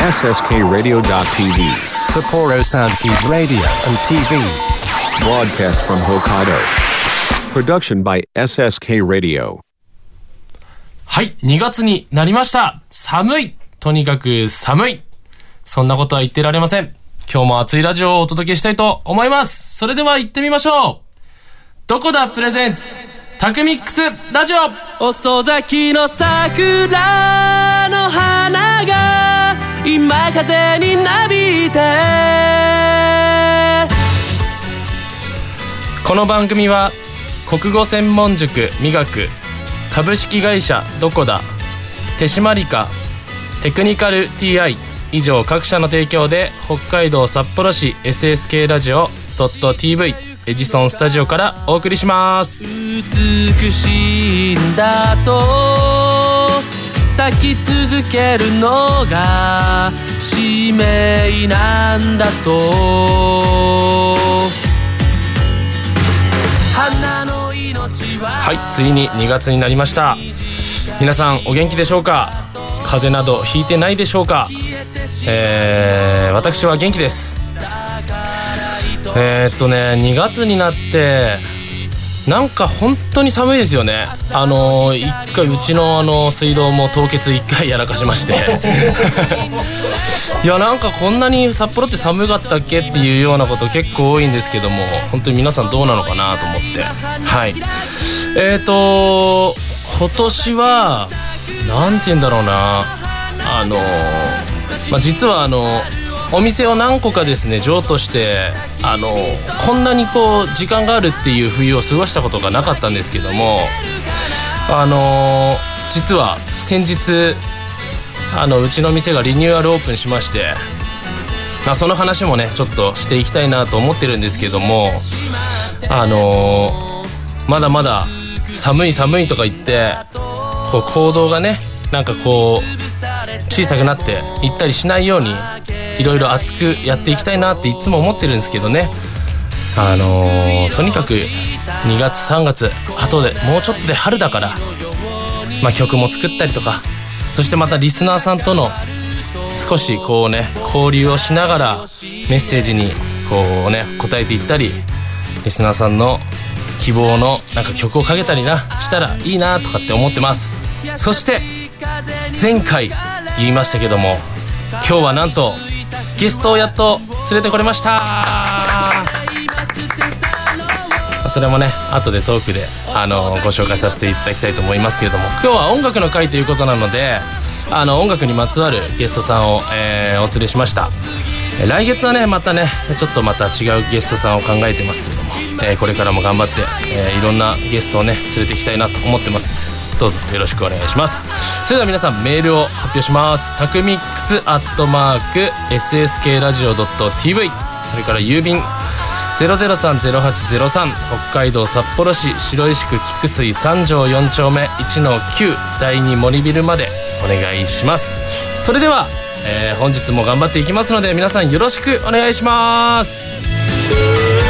SSKRadio.tv. Sapporo Soundkeep Radio and TV. Broadcast from Hokkaido. Production by SSK Radio. はい、2月になりました。寒い。とにかく寒い。そんなことは言ってられません。今日も熱いラジオをお届けしたいと思います。それでは行ってみましょう。どこだ？プレゼンツタクミックスラジオ遅咲きの桜の花が今風になびいて。この番組は国語専門塾磨く株式会社どこだ手締まりかテクニカル TI 以上各社の提供で北海道札幌市 SSK ラジオ .tv エジソンスタジオからお送りします。美しいんだと。咲き続けるのが使命なんだと。花の命ははいついに2月になりました。皆さんお元気でしょうか？風邪などひいてないでしょうか？えー、私は元気です。えー、っとね2月になってなんか本当に寒いですよね。あの一回うちのあの水道も凍結一回やらかしまして。いやなんかこんなに札幌って寒かったっけっていうようなこと結構多いんですけども本当に皆さんどうなのかなと思って。はい。えーと今年はなんて言うんだろうな。あのまあ実はあのお店を何個かですね譲渡してあのこんなにこう時間があるっていう冬を過ごしたことがなかったんですけどもあの実は先日あのうちの店がリニューアルオープンしまして、まあ、その話もねちょっとしていきたいなと思ってるんですけどもあのまだまだ寒い寒いとか言ってこう行動がねなんかこう小さくなっていったりしないようにいろいろ熱くやっていきたいなっていつも思ってるんですけどね。あのーとにかく2月3月後でもうちょっとで春だから、まあ、曲も作ったりとかそしてまたリスナーさんとの少しこうね交流をしながらメッセージにこうね答えていったりリスナーさんの希望のなんか曲をかけたりなしたらいいなとかって思ってます。そして前回言いましたけども今日はなんとゲストをやっと連れてこれました。それもね後でトークであのご紹介させていただきたいと思いますけれども今日は音楽の会ということなのであの音楽にまつわるゲストさんを、えーお連れしました。来月はねまたねちょっとまた違うゲストさんを考えてますけれども、えーこれからも頑張って、えーいろんなゲストをね連れていきたいなと思ってます。どうぞよろしくお願いします。それでは皆さんメールを発表します。タクミックスアットマーク SSK ラジオ .tv それから郵便。0030803北海道札幌市白石区菊水三条4丁目。1の9第2森ビルまでお願いします。それでは、えー本日も頑張っていきますので皆さんよろしくお願いします。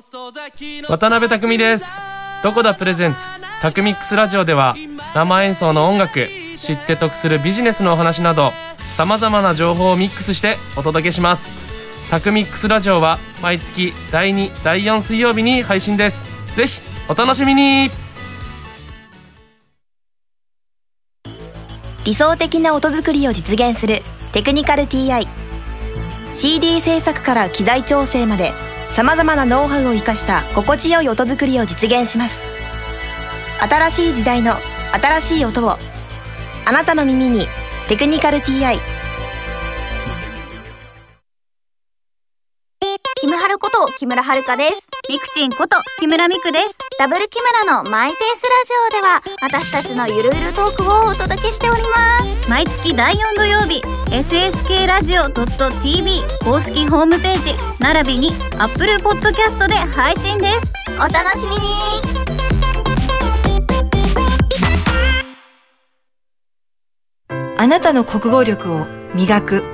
渡辺匠です。どこだプレゼンツ。タクミックスラジオでは生演奏の音楽知って得するビジネスのお話などさまざまな情報をミックスしてお届けします。タクミックスラジオは毎月第2第4水曜日に配信です。ぜひお楽しみに。理想的な音作りを実現するテクニカル TI CD 制作から機材調整までさまざまなノウハウを生かした心地よい音作りを実現します。新しい時代の新しい音をあなたの耳に「テクニカル TI」木村遥です。みくちんこと木村みくです。ダブル木村のマイペースラジオでは私たちのゆるゆるトークをお届けしております。毎月第4土曜日、SSK ラジオ .tv 公式ホームページ、並びに Apple Podcast で配信です。お楽しみにあなたの国語力を磨く。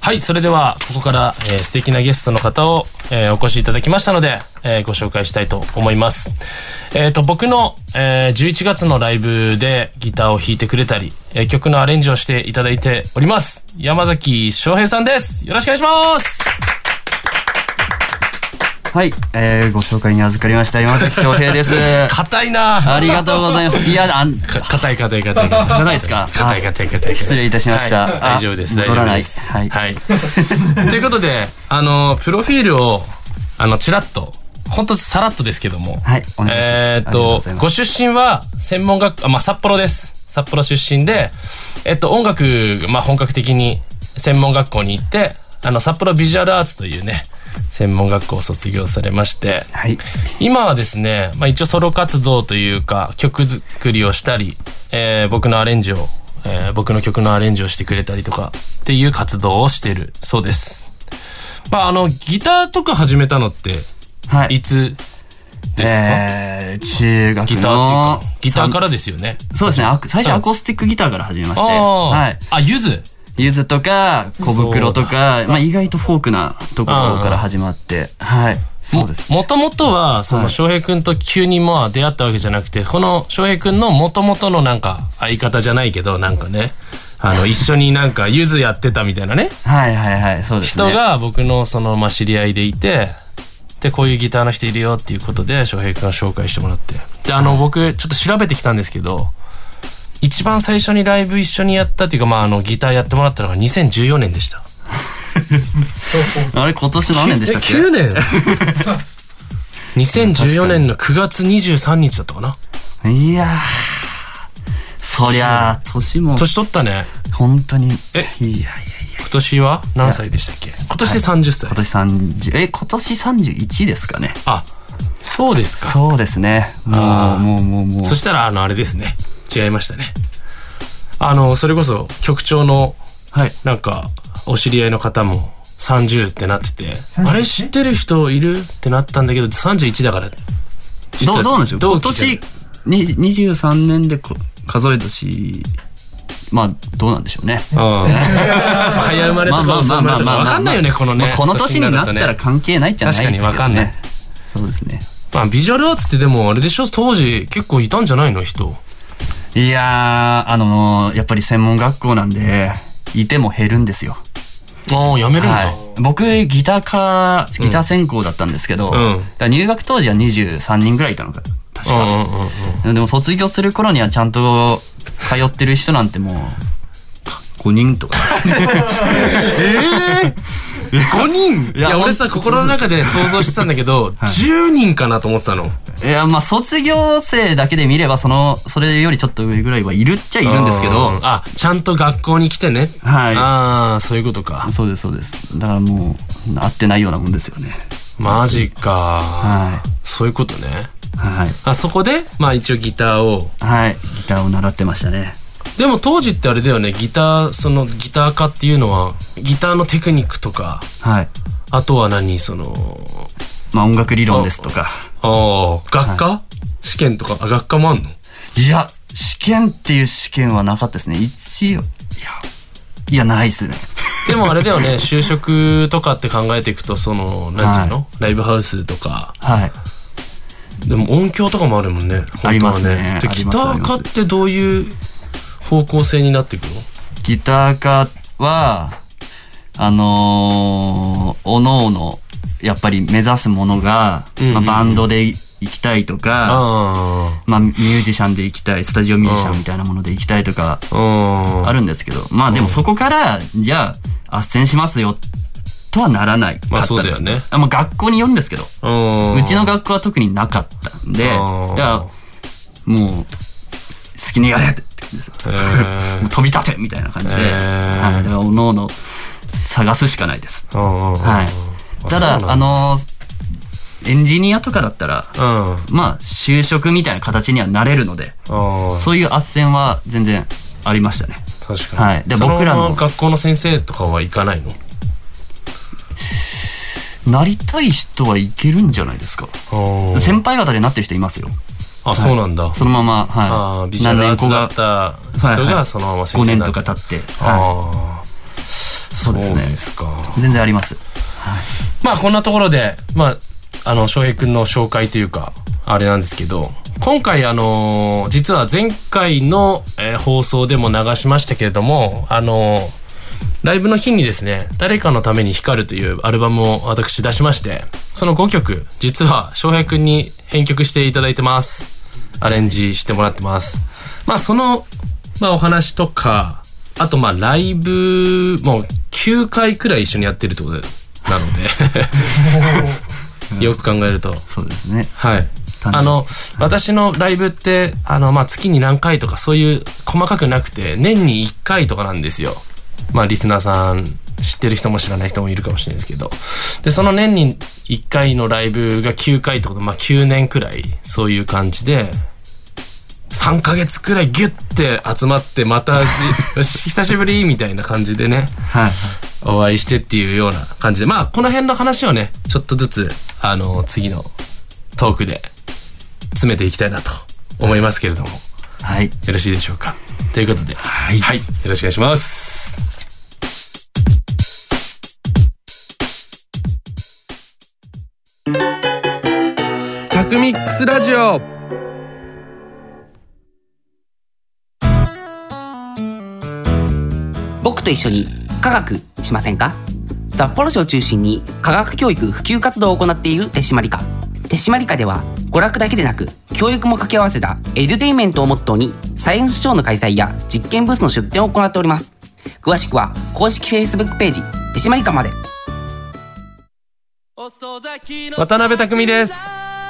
はいそれではここから、えー素敵なゲストの方を、えーお越しいただきましたので、えーご紹介したいと思います。えっ、と僕の、えー11月のライブでギターを弾いてくれたり、えー曲のアレンジをしていただいております山崎翔平さんです。よろしくお願いします。はい、えー、ご紹介に預かりました山崎翔平です。硬いな。ありがとうございます。いや、あん、か硬い硬い硬い。硬いですか？硬い硬い硬い失礼いたしました。はいあ大丈夫です大丈夫です。はい。はい、ということであのプロフィールをあのちらっと本当さらっとですけども。はい、お願いします。えーっとごご出身は専門学あまあ札幌です。札幌出身でえっと音楽まあ本格的に専門学校に行ってあの札幌ビジュアルアーツというね専門学校を卒業されましてはい。今はですね、まあ、一応ソロ活動というか曲作りをしたり、えー僕のアレンジを、えー僕の曲のアレンジをしてくれたりとかっていう活動をしているそうです。まああのギターとか始めたのってはい。いつですか、えー、中学ギターっていうのかギターからですよね。そうですね。あ最初うんアコースティックギターから始めまして、はい。あゆず？ゆずとか小袋とか、まあ意外とフォークなところから始まって、はい。そうです。ももともとはそのはい翔平くんと急にまあ出会ったわけじゃなくてこの翔平くんのもともとのなんか相方じゃないけどなんかねあの 一緒になんかゆずやってたみたいなねはいはいはい、そうですね。人が僕のそのまあ知り合いでいてでこういうギターの人いるよっていうことで翔平くんを紹介してもらってであの僕ちょっと調べてきたんですけど一番最初にライブ一緒にやったっていうかまああのギターやってもらったのが2014年でした。あれ今年何年でしたっけ？え9年。2014年の9月23日だったかな。いやー、そりゃあ、年も、年取ったね。本当に、いえやいやいや、今年は何歳でしたっけ？今年で30歳、今年30、え、今年31ですかね。あそうですか。そうですね。もう、もう、もう、もう。そしたらあのあれですね違いましたね。あのそれこそ局長のはい。なんかお知り合いの方も30ってなっててあれ知ってる人いるってなったんだけど31だから実は。どう、どうなんでしょう？今年に23年でこ数え年、まあ、どうなんでしょうね。うん。早生まれとか遅生まれとか分かんないよねこのねまあこの年になったら関係ないじゃないですけどね。確かに分かんない。そうですね。まあビジュアルアーツってでもあれでしょ？当時結構いたんじゃないの人いやー、あのーやっぱり専門学校なんで、いても減るんですよ。ああやめるんだ、はい、僕ギター科ギター専攻だったんですけど、うん。入学当時は23人ぐらいいたのか。確か、うんうんでも卒業する頃にはちゃんと通ってる人なんてもう 5人とか。ええ5人。いや俺さ心の中で想像してたんだけど、10人かなと思ってたの。いやまあ卒業生だけで見ればそのそれよりちょっと上ぐらいはいるっちゃいるんですけど。うん。あちゃんと学校に来てね。はい。ああそういうことか。そうですそうです。だからもう合ってないようなもんですよね。マジか、はそういうことね。いはい。あそこでまあ一応ギターを。はい。ギターを習ってましたね。でも当時ってあれだよね。ギターそのギター科っていうのはギターのテクニックとかはい。あとは何そのまあ音楽理論ですとか。ああ学科、試験とか？あ学科もあんの？いや、試験っていう試験はなかったですね。一応、いや、いや、ないっすね。でもあれだよね。就職とかって考えていくとそのなんていうの、ライブハウスとか。はい。でも音響とかもあるもんね。本当はありますね。でギター科ってどういう方向性になっていくの？ギター科は、あのー、おのおの、やっぱり目指すものが、まあ、バンドで行きたいとか、まあ、ミュージシャンで行きたい、スタジオミュージシャンみたいなもので行きたいとか、あるんですけど、まあでもそこから、じゃあ、斡旋しますよ、とはならない。かったです。まあそうだよね。あまあ学校によるんですけど、うちの学校は特になかったんで、うん。じゃあ、もう、好きにやれって 飛び立てみたいな感じで、はい、だからおのおの探すしかないです。はい。ただ、あのエンジニアとかだったら、うん。まあ、就職みたいな形にはなれるので、あそういう斡旋は全然ありましたね。確かに、はい。で、そ僕らの、学校の先生とかは行かないの？なりたい人はいけるんじゃないですか。先輩方でなってる人いますよ。あそうなんだ。そのまま、あはい。ービジュアルアーツだっ何た人はいはい。がそのまま先5年生になってとか経って、あはあそうですね。ですか。全然あります。まあこんなところでまああの翔平くんの紹介というかあれなんですけど今回あの実は前回の、えー放送でも流しましたけれどもあのライブの日にですね「誰かのために光る」というアルバムを私出しましてその5曲実は翔平くんに編曲していただいてます。アレンジしてもらってます。まあその、まあ、お話とかあとまあライブもう9回くらい一緒にやってるってことなので。よく考えると。そうですね。はい。あの、私のライブって、あの、まあ、月に何回とかそういう細かくなくて、年に1回とかなんですよ。まあ、リスナーさん、知ってる人も知らない人もいるかもしれないですけど。で、その年に1回のライブが9回ってこと、まあ、9年くらい、そういう感じで、3ヶ月くらいギュッて集まって、またじ、よ し久しぶりみたいな感じでね、はい。お会いしてっていうような感じで、まあ、この辺の話をね、ちょっとずつ、あの、次のトークで詰めていきたいなと思いますけれども、はい。よろしいでしょうか。ということで、はい。よろしくお願いします。タクミックスラジオと一緒に科学しませんか？札幌市を中心に科学教育普及活動を行っている手締まり課。手締まり課では娯楽だけでなく教育も掛け合わせたエデュテインメントをモットーにサイエンスショーの開催や実験ブースの出展を行っております。詳しくは公式 Facebook ページ手締まり課まで。渡辺匠です。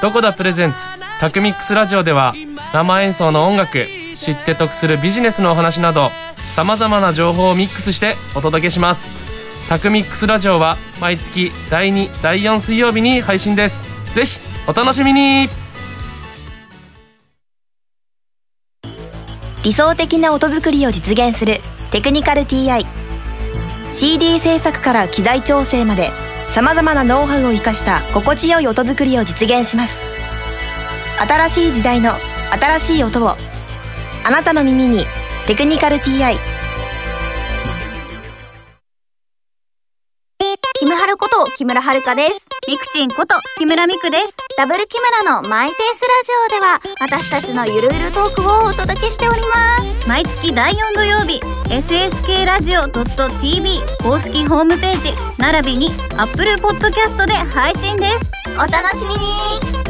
どこだプレゼンツ？タクミックスラジオでは生演奏の音楽知って得するビジネスのお話などさまざまな情報をミックスしてお届けします。タクミックスラジオは毎月第2第4水曜日に配信です。ぜひお楽しみに。理想的な音作りを実現するテクニカル TI CD 制作から機材調整までさまざまなノウハウを生かした心地よい音作りを実現します。新しい時代の新しい音をあなたの耳に「テクニカル TI」キムハルこと木村遥です。ミクチンこと木村ミクです。ダブル木村のマイペースラジオでは私たちのゆるゆるトークをお届けしております。毎月第4土曜日 SSK ラジオ .tv 公式ホームページ並びに Apple Podcast で配信ですお楽しみに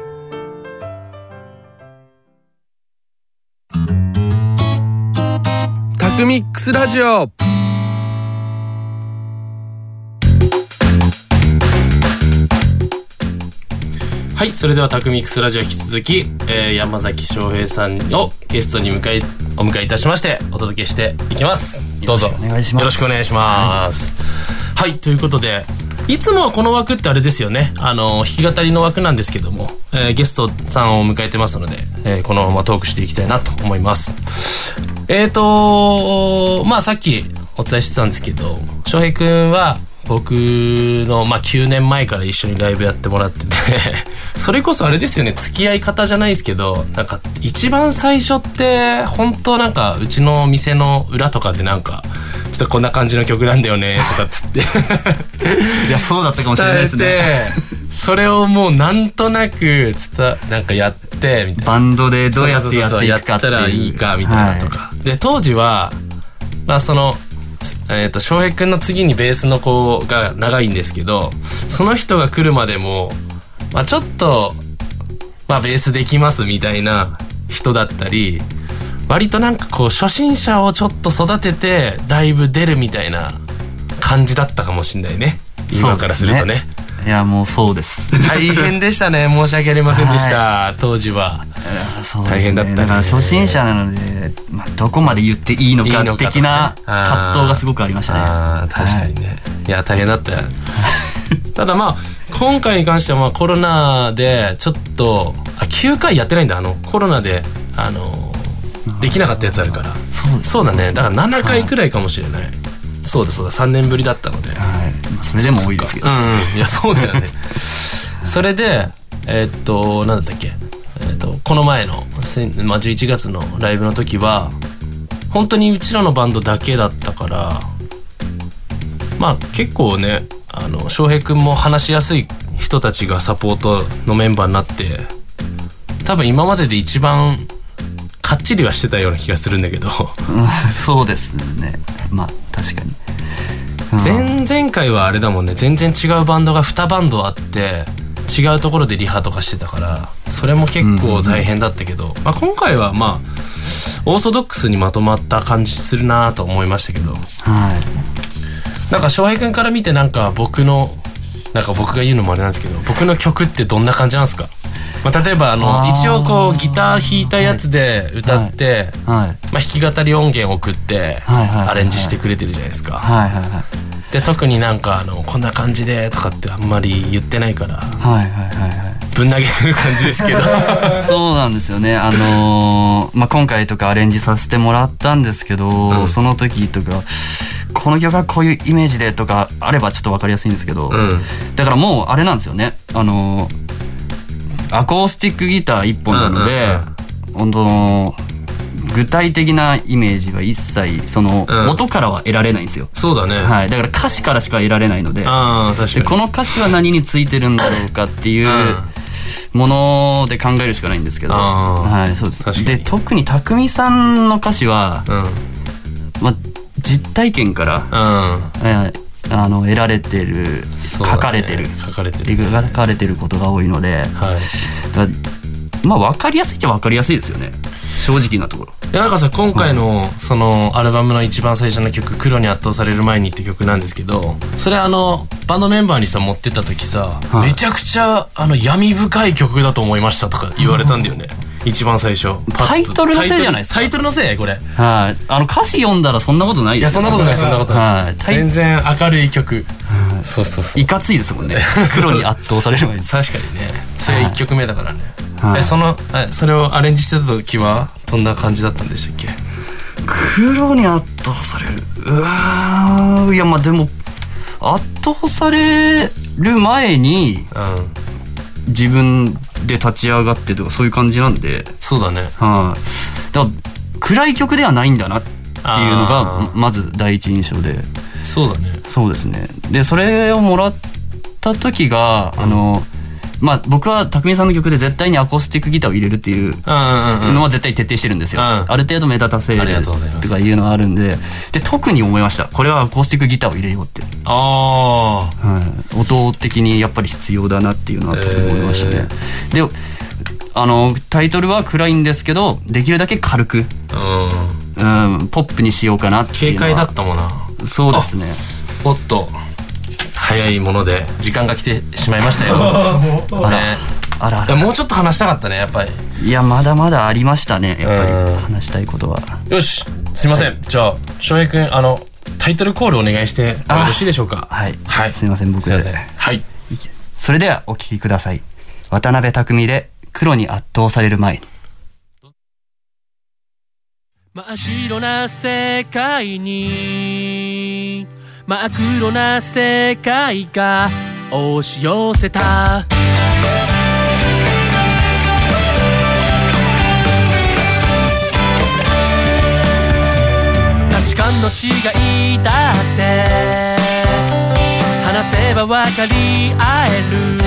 ミックスラジオ。はいそれではタクミックスラジオ引き続き、えー山崎翔平さんをゲストに迎えお迎えいたしましてお届けしていきます。どうぞよろしくお願いします。よろしくお願いします。はい、ということでいつもはこの枠ってあれですよね。あの弾き語りの枠なんですけども、えーゲストさんを迎えてますので、えーこのままトークしていきたいなと思います。えーとまあさっきお伝えしてたんですけど翔平くんは僕の、まあ、9年前から一緒にライブやってもらってて それこそあれですよね。付き合い方じゃないですけどなんか一番最初って本当なんかうちの店の裏とかでなんかちょっとこんな感じの曲なんだよねとかっつって。いやそうだったかもしれないですね。それをもうなんとなくつたなんかやってみたいな。バンドでどうやってやっていやっくかっていう。たらいいかみたいなとか、で当時はまあそのえー、と翔平君の次にベースの子が長いんですけどその人が来るまでも、まあ、ちょっと、まあ、ベースできますみたいな人だったり割となんかこう初心者をちょっと育ててライブ出るみたいな感じだったかもしんないね。今からするとね。いやもうそうです。大変でしたね。申し訳ありませんでした、当時は。そうですね。大変だったね。だから初心者なので、まあ、どこまで言っていいのか的な葛藤がすごくありましたね。確かにね、い、や大変だったよ。ただまあ今回に関してはまあコロナでちょっとあ9回やってないんだ。あのコロナであのできなかったやつあるから。そうだね。だから7回くらいかもしれない、そうだそうだ3年ぶりだったので。はい。それでも多いですけど。うんうん。いやそうだよね。それでえーっと何だったっけ？えーっとこの前の、まあ、11月のライブの時は本当にうちらのバンドだけだったからまあ結構ねあの翔平君も話しやすい人たちがサポートのメンバーになって多分今までで一番かっちりはしてたような気がするんだけど。うん。そうですね。まあ確かに。前々回はあれだもんね。全然違うバンドが2バンドあって違うところでリハとかしてたからそれも結構大変だったけど、まあ、今回はまあオーソドックスにまとまった感じするなと思いましたけど。はい。なんか翔平君から見てなんか僕のなんか僕が言うのもあれなんですけど僕の曲ってどんな感じなんですか、まあ、例えばあの一応こうギター弾いたやつで歌って、はい。まあ、弾き語り音源送ってはいはいはいアレンジしてくれてるじゃないですか。はいはいはい。で特になんかあのこんな感じでとかってあんまり言ってないからはいはいはいはい。ぶん投げてる感じですけど。そうなんですよね。あのーまあ、今回とかアレンジさせてもらったんですけど、うん。その時とかこの曲はこういうイメージでとかあればちょっと分かりやすいんですけど、うん。だからもうあれなんですよね。あのーアコースティックギター1本なので、本当の具体的なイメージは一切そのうん。音からは得られないんですよ、そうだね、はい、だから歌詞からしか得られないのでああ確かに。でこの歌詞は何についてるんだろうかっていうもので考えるしかないんですけど、はい、そうです。で特に匠さんの歌詞は、うん。まあ、実体験から、うん。えーあの得られてる、ね。書かれてる。書かれてる。描かれてることが多いので、はい。だまあ分かりやすいっちゃ分かりやすいですよね。正直なところ。いやなんかさ今回のそのアルバムの一番最初の曲「黒に圧倒される前に」って曲なんですけどそれあのバンドメンバーにさ持ってった時さ、はい。めちゃくちゃあの闇深い曲だと思いましたとか言われたんだよね、一番最初。タイトルのせいじゃないですか？タイトルのせい？これ。はい。あの歌詞読んだらそんなことないいやですよ。そんなことないそんなことない、全然明るい曲、そうそうそう。いかついですもんね。黒に圧倒される前に。確かにね。それ1曲目だからね、はい。えそのえそれをアレンジしてた時はどんな感じだったんでしたっけ？黒に圧倒される。うわー。いやまあでも圧倒される前にうん自分で立ち上がってとかそういう感じなんで。そうだね。はい、だから暗い曲ではないんだなっていうのあがーまず第一印象で。そうだね。そうですね。でそれをもらった時が、あのまあ僕は匠さんの曲で絶対にアコースティックギターを入れるっていうのは絶対徹底してるんですよ、うん。ある程度目立たせるとかいうのはあるんで。で特に思いました。これはアコースティックギターを入れようって、あはい、音的にやっぱり必要だなっていうのはとても思いましたね、であのタイトルは暗いんですけどできるだけ軽く、あうん。うん、ポップにしようかなっていう軽快だったもんな。そうですね。おっと早いもので時間が来てしまいましたよ。あらねあらあらもうちょっと話したかったねやっぱり。いやまだまだありましたねやっぱり。うん。話したいことは。よしすいません。じゃあ翔平君あのタイトルコールお願いしてよろしいでしょうか？はい、はい。すいません僕。すいません。はい。それではお聴きください。渡辺匠で黒に圧倒される前に。真っ白な世界に真っ黒な世界が押し寄せた。価値観の違いだって。話せば分かり合える。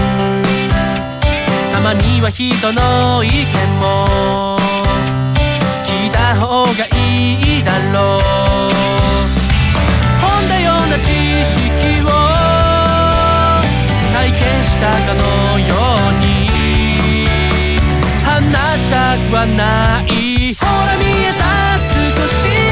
たまには人の意見も聞いた方がいいだろう。識を体験したかのように。話したくはない。ほら見えた。少し。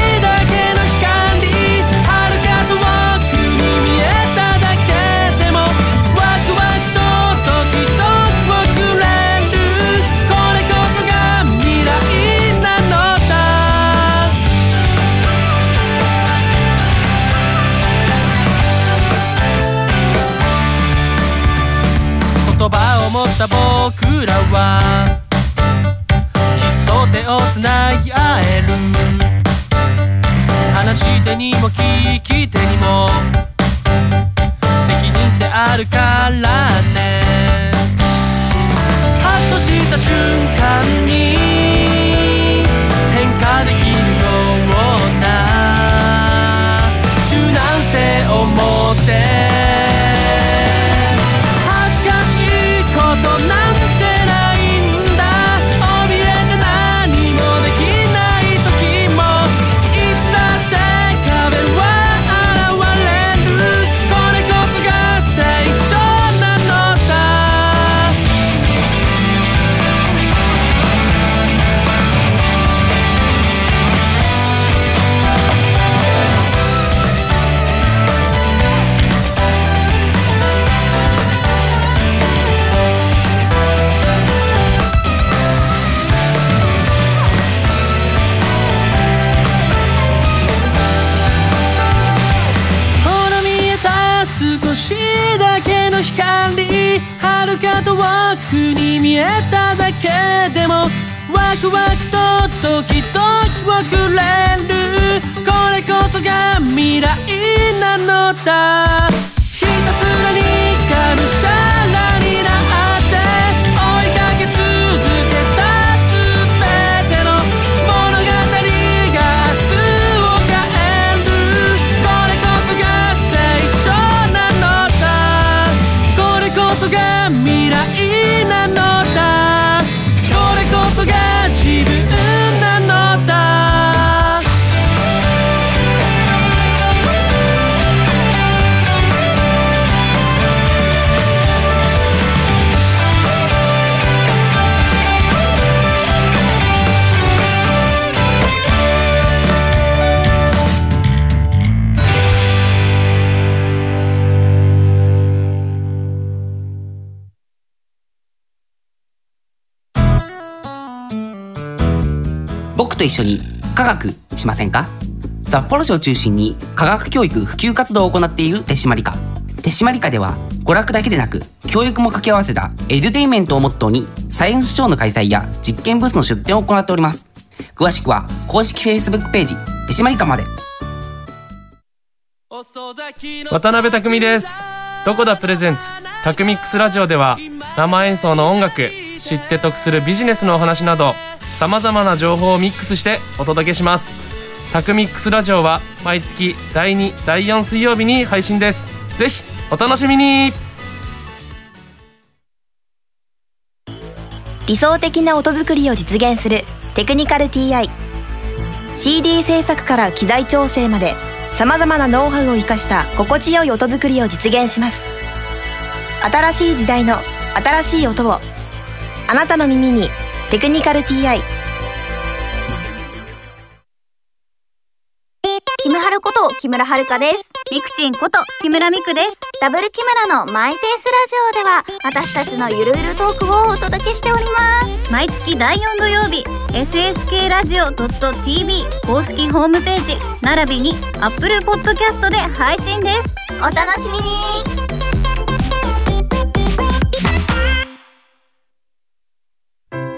葉を持った僕らはきっと手をつなぎ合える。話し手にも聞き手にも責任ってあるからね。ハッとした瞬間にくに見えただけでもワクワクとドキドキをくれる。これこそが未来なのだ。と一緒に科学しませんか？札幌市を中心に科学教育普及活動を行っている手締まり課。手締まり課では娯楽だけでなく教育も掛け合わせたエデュテインメントをモットーにサイエンスショーの開催や実験ブースの出展を行っております。詳しくは公式 Facebook ページ手締まり課まで。渡辺匠です。どこだプレゼンツ？タクミックスラジオでは生演奏の音楽知って得するビジネスのお話などさまざまな情報をミックスしてお届けします。タクミックスラジオは毎月第2第4水曜日に配信です。ぜひお楽しみに。理想的な音作りを実現するテクニカル TI CD 制作から機材調整までさまざまなノウハウを生かした心地よい音作りを実現します。新しい時代の新しい音をあなたの耳に「テクニカル TI」キムハルこと木村遥です。ミクチンこと木村ミクです。ダブル木村のマイペースラジオでは私たちのゆるゆるトークをお届けしております。毎月第4土曜日 SSK ラジオ .tv 公式ホームページ並びに Apple Podcast で配信です。お楽しみに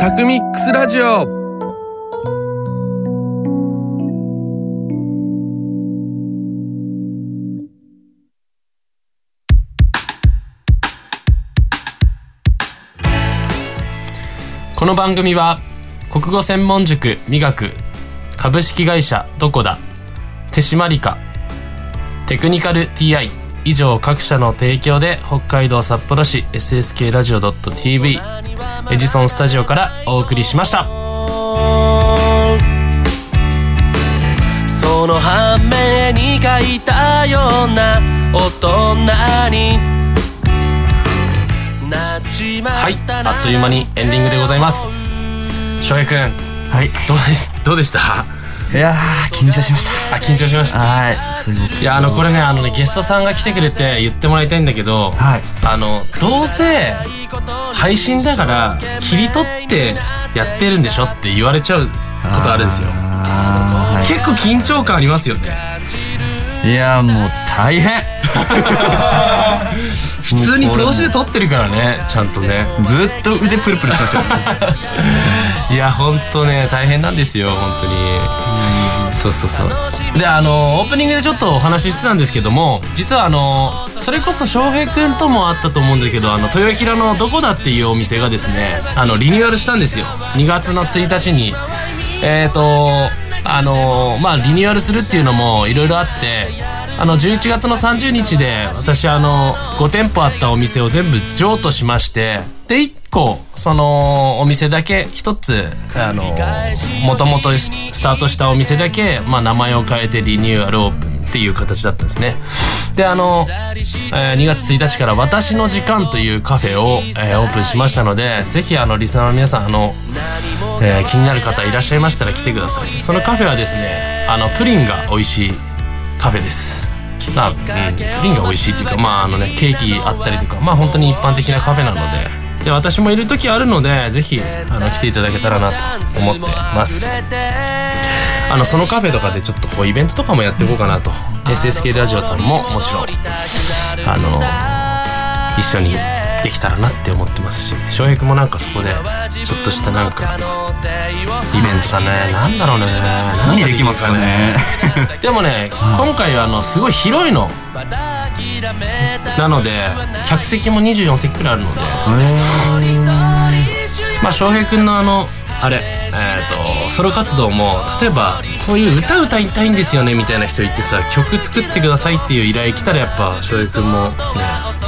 タクミックスラジオ。この番組は国語専門塾美学株式会社どこだ手締まりかテクニカル TI 以上各社の提供で北海道札幌市 SSK ラジオ .tv エジソンスタジオからお送りしました。その反面に書いたような大人にはいったな。あっという間にエンディングでございます。翔平くんはい。どうでしどうでした？いやー緊張しました。あ緊張しました。はい。すごくいやあのこれねあのねゲストさんが来てくれて言ってもらいたいんだけど、はい。あのどうせ配信だから切り取ってやってるんでしょって言われちゃうことあるんですよ。はい。結構緊張感ありますよね。いやもう大変。普通に投資で撮ってるからねちゃんとね。ずっと腕プルプルしましたよ。いやほんとね大変なんですよ本当にそうそうそう。であのオープニングでちょっとお話ししてたんですけども実はあのそれこそ翔平くんともあったと思うんだけどあの豊平のどこだっていうお店がですねあのリニューアルしたんですよ。2月の1日に。えっ、とあのまあリニューアルするっていうのもいろいろあってあの11月の30日で私あの5店舗あったお店を全部譲渡しましてで1個そのお店だけ1つもともとスタートしたお店だけ、まあ、名前を変えてリニューアルオープンっていう形だったんですね。であの、えー2月1日から「私の時間」というカフェを、えーオープンしましたのでぜひあのリスナーの皆さんあの、えー気になる方いらっしゃいましたら来てください。そのカフェはですねあのプリンが美味しいカフェです。まあ、うん、プリンが美味しいっていうかまああのねケーキあったりとかまあ本当に一般的なカフェなのでで私もいる時あるのでぜひあの来ていただけたらなと思ってます。あのそのカフェとかでちょっとこうイベントとかもやっていこうかなと。SSK ラジオさんももちろんあの一緒にできたらなって思ってますし翔平君もなんかそこでちょっとしたなんかイベントだねなんだろうね何できますかね。でもね、今回はあのすごい広いのなので客席も24席くらいあるので。まあ翔平君のあのあれえー、とソロ活動も例えばこういう歌歌いたいんですよねみたいな人言ってさ曲作ってくださいっていう依頼来たらやっぱ翔平君もね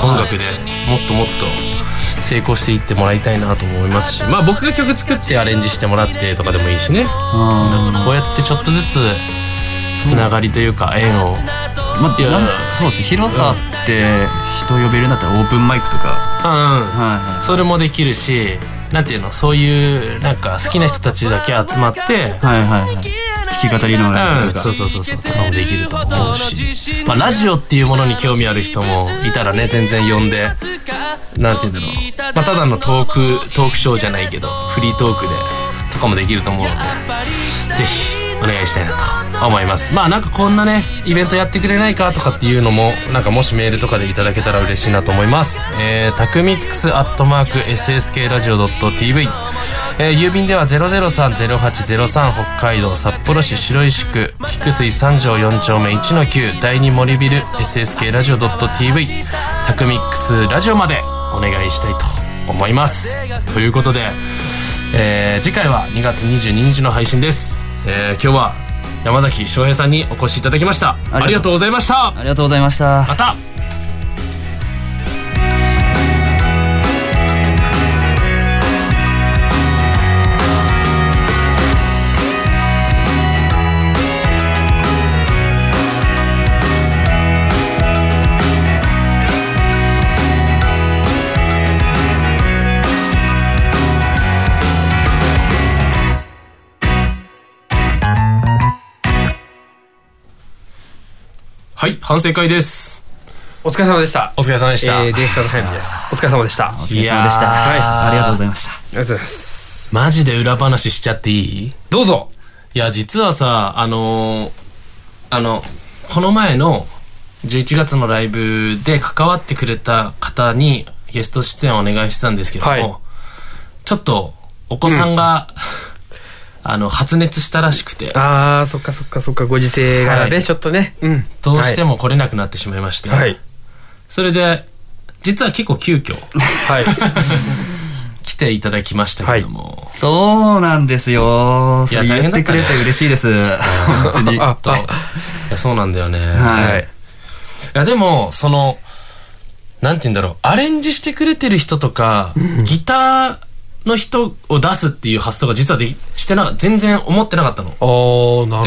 音楽でもっともっと成功していってもらいたいなと思いますしまあ僕が曲作ってアレンジしてもらってとかでもいいしね。こうやってちょっとずつつながりというか縁をまあ、いやそうですね。広さって人呼べるんだったらオープンマイクとか、うんうん。はいはい。それもできるしなんていうの？そういうなんか好きな人たちだけ集まってはいはいはい。弾き語りのライブうん、とか、そうそうそうそう。とかもできると思うし、まあ、ラジオっていうものに興味ある人もいたらね全然呼んでなんて言うんだろう、まあ、ただのトークトークショーじゃないけどフリートークでとかもできると思うので。ぜひお願いしたいなと思います。まあなんかこんなねイベントやってくれないかとかっていうのもなんかもしメールとかでいただけたら嬉しいなと思います。えー、タクミックスアットマーク SSK ラジオ .tv えー郵便では003-0803北海道札幌市白石区菊水三条4丁目1の9第2森ビル SSK ラジオ .tv タクミックスラジオまでお願いしたいと思います。ということで、えー次回は2月22日の配信です、えー今日は山崎翔平さんにお越しいただきました。ありがとうございました。ありがとうございました。またはい反省会です。お疲れ様でした。お疲れ様でした。えー、ディレクターのです。お疲れ様でした。お疲れ様でした。はいありがとうございました。ありがとうございます。マジで裏話しちゃっていい？どうぞ。いや実はさあのーあのこの前の11月のライブで関わってくれた方にゲスト出演をお願いしてたんですけども、はい。ちょっとお子さんが、あの発熱したらしくて。あーそっかそっかそっかご時世柄ではい。ちょっとね、うん。どうしても来れなくなってしまいまして、はい。それで実は結構急遽はい。来ていただきましたけども、そうなんですよ。いや言ってくれて嬉しいです。本当に。あと。いやそうなんだよね。はい。いやでもそのなんて言うんだろう。アレンジしてくれてる人とか、ギターの人を出すっていう発想が実はできしてな全然思ってなかったの。で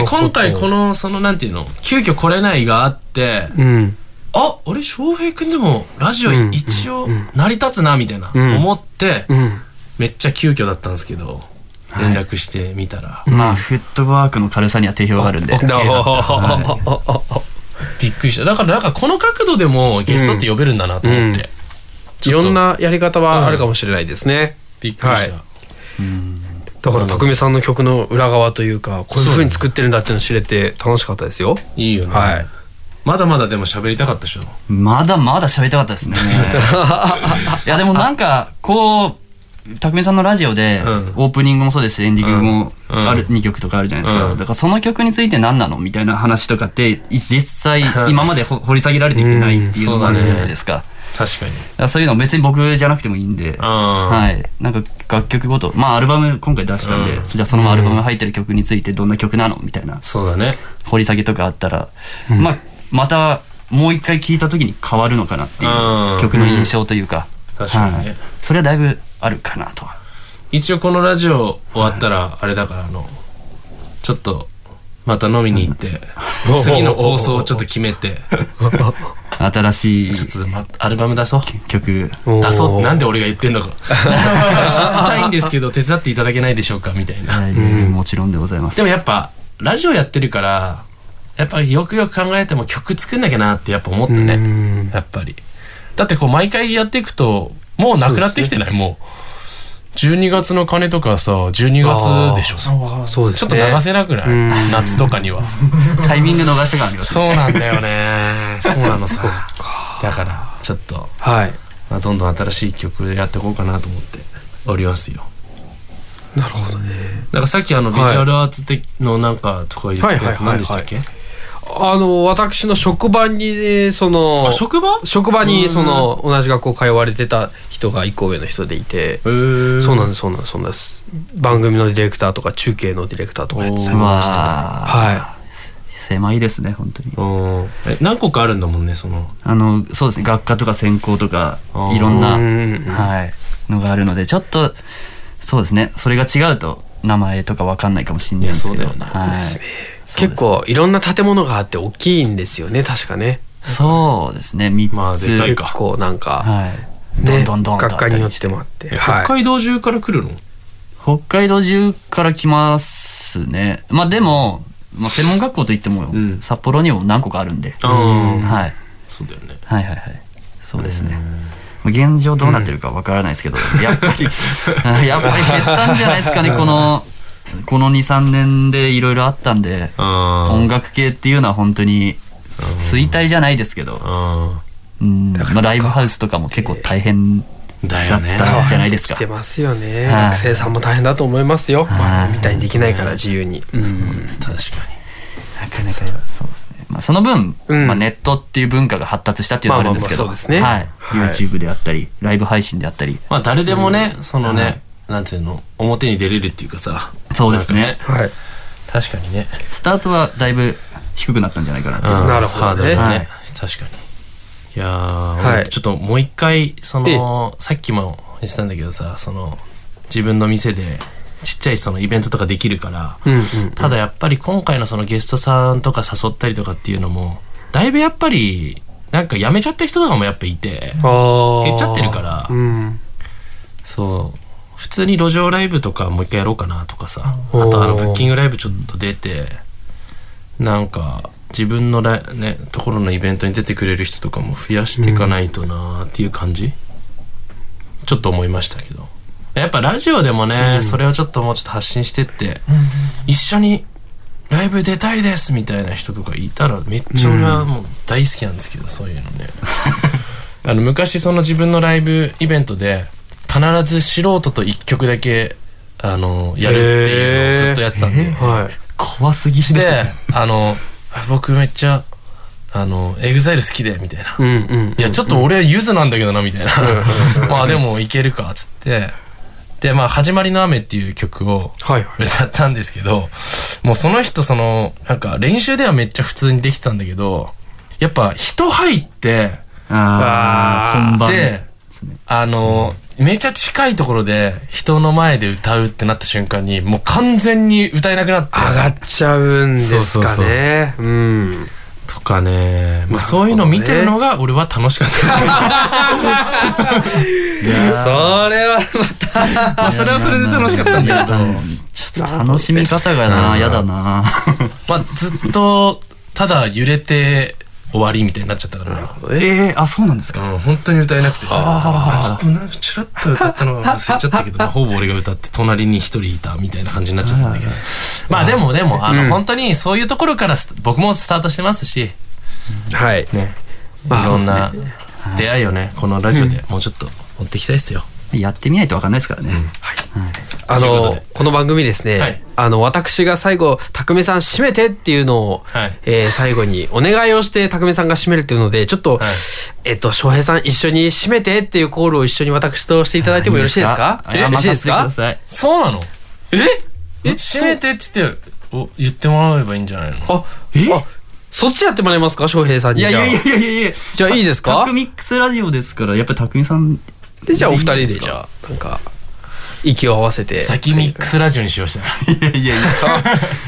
るほど。今回このそのなんていうの急遽来れないがあって、うん。ああれ翔平君でもラジオ一応成り立つなみたいな、うん。思って、うん。めっちゃ急遽だったんですけど連絡してみたら、まあ、フットワークの軽さには定評があるんで。オッケーだった。びっくりしただからなんかこの角度でもゲストって呼べるんだなと思って、いろんなやり方はあるかもしれないですね、びっくりした、だから匠さんの曲の裏側というかこういう風に作ってるんだっていうのを知れて楽しかったですよ。いいよね、はい。まだまだでも喋りたかったでしょ。まだまだ喋りたかったですね。いや、でもなんか、こう、匠さんのラジオで、オープニングもそうですし、エンディングもある、2曲とかあるじゃないですか。うん。だからその曲について何なのみたいな話とかって、実際 今までほ掘り下げられてきてないっていうのがあるじゃないですか。確かに。だからそういうの別に僕じゃなくてもいいんで、はい。なんか楽曲ごと、まあアルバム今回出したんで、うん。じゃあそのアルバム入ってる曲についてどんな曲なのみたいな。そうだね。掘り下げとかあったら、まあ、またもう一回聴いた時に変わるのかなっていううん。曲の印象というか。確かにね。はい。それはだいぶあるかなとは。一応このラジオ終わったらあれだからあのちょっとまた飲みに行って 次の放送をちょっと決めて 新しいちょっと、ま、アルバム出そう。曲。出そう。なんで俺が言ってんのか。知りたいんですけど手伝っていただけないでしょうかみたいな。もちろんでございます。でもやっぱラジオやってるからやっぱりよくよく考えても曲作んなきゃなってやっぱ思ったね。やっぱり。だってこう毎回やっていくともうなくなってきてない、もう12月の鐘とかさ12月でしょ。そうですね。ちょっと流せなくない？うん。夏とかには。タイミング逃してからありますそうなんだよね。そうなのさ。だからちょっと、はい。まあ、どんどん新しい曲やっていこうかなと思っておりますよ。なるほどね。だからさっきあのビジュアルアーツ的のなんかとか言ってたやつ何でしたっけ？あの私の職場にその職場？職場にその同じ学校通われてた人が一個上の人でいて。そうなんですそうなんですそうなんです。番組のディレクターとか中継のディレクターとかやってたりもしてた。は狭いですね、本当に。え何個かあるんだもんねその。あの、そうですね、学科とか専攻とか、いろんな、はい、のがあるので、ちょっと、そうですね、それが違うと、名前とかわかんないかもしれないですけど。そうだよねはい。結構いろんな建物があって大きいんですよね確かね。そうですね。3つ、結構なんか、はい、ねどんどんどんと学科によってもあって。えはい。北海道中から来るの？北海道中から来ますね。まあでも、まあ、専門学校といっても、札幌にも何個かあるんで、うんはい。そうだよね。はいはいはい。そうですね。まあ現状どうなってるかわからないですけど、やっぱり やっぱり減ったんじゃないですかねこのこの23年でいろいろあったんで音楽系っていうのは本当に衰退じゃないですけど、うん。まあ、ライブハウスとかも結構大変だったんじゃないですか。来てますよね、はい。学生さんも大変だと思いますよ、前みたいにできないから自由に、うん。確かなかなかそうですね、まあ、その分、まあ、ネットっていう文化が発達したっていうのがあるんですけど、まあまあまあそうですね。はい、はい YouTube であったりライブ配信であったり。まあ誰でもね、そのね、なんていうの？表に出れるっていうかさ。そうですね。はい。確かにね。スタートはだいぶ低くなったんじゃないかなっていう。うんなるほどね。ハードルね、はい。確かに。いやー、はい。俺ちょっともう一回そのさっきも言ってたんだけどさその自分の店でちっちゃいそのイベントとかできるから、うんうんただやっぱり今回のそのゲストさんとか誘ったりとかっていうのもだいぶやっぱりなんか辞めちゃった人とかもやっぱいて減っちゃってるから、うん。そう普通に路上ライブとかもう一回やろうかなとかさ。あとあのブッキングライブちょっと出てなんか自分のライねところのイベントに出てくれる人とかも増やしていかないとなっていう感じ、ちょっと思いましたけど。やっぱラジオでもね、それをちょっともうちょっと発信してって、一緒にライブ出たいですみたいな人とかいたらめっちゃ俺はもう大好きなんですけど、そういうのね。あの昔その自分のライブイベントで必ず素人と一曲だけあのやるっていうのをずっとやってたんで、はい。怖すぎですでね。あの僕めっちゃあの EXILE 好きでみたいな、うんうん。いやちょっと俺はゆずなんだけどなみたいな まあでもいけるかっつってでまあ「始まりの雨」っていう曲をはいはい。歌ったんですけどもうその人そのなんか練習ではめっちゃ普通にできてたんだけどやっぱ人入ってああ、本番。であのめちゃ近いところで人の前で歌うってなった瞬間にもう完全に歌えなくなって上がっちゃうんですかね。うん。とかね、まあ、そういうの見てるのが俺は楽しかった。それはまあそれはそれで楽しかったんだけど、ちょっと楽しみ方がな、嫌だな。まあずっとただ揺れて終わりみたいになっちゃったからね。ええあ、そうなんですか？うん、本当に歌えなくて。あちょっとなんかちらっと歌ったのは忘れちゃったけど、まあほぼ俺が歌って隣に一人いたみたいな感じになっちゃったんだけど。まあでもでも、あの、本当にそういうところからス僕もスタートしてますし、はい。ね、いまあろんな出会いをね、このラジオでもうちょっと持っていきたいですよ。やってみないとわかんないですからね。あのとい。うことで、この番組ですね、はい。あの、私が最後、匠さん締めてっていうのを、はい。えー最後にお願いをして匠さんが締めるっていうので、ちょっと、えっと、翔平さん一緒に締めてっていうコールを一緒に私としていただいてもよろしいですか？いいですかよろしいですか？そうなの？え？え？閉めてって言って、お言ってもらえばいいんじゃないの？あ、あ、そっちやってもらえますか？翔平さんに。いやいやいやいやいや。いや。じゃあいいですか？タクミックスラジオですから、やっぱりたくみさん。で、じゃあお二人で、じゃあ、なんか、息を合わせて。先ミックスラジオにしようしたら。いやいやいや。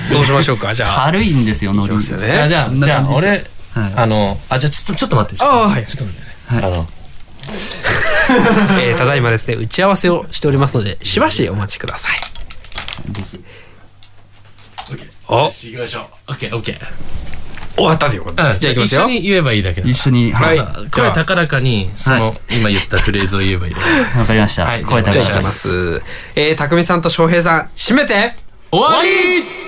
そうしましょうか、じゃあ。軽いんですよ、ノリ。いきますよねあじゃあ、じゃあ、俺、はいあの、あ、じゃあ、ちょっと、ちょっと待って。ちょっとああはいちょっと待ってね。あの、えーただいまですね、打ち合わせをしておりますので、しばしお待ちください。およし終わったということで。うん、じゃあ行きますよ。一緒に言えばいいだけだ。一緒に、は。はいい。声高らかに、その、今言ったフレーズを言えばいいだけ。わかりました。はい声高いじゃあ行きます。えー、匠さんと翔平さん、締めて終わり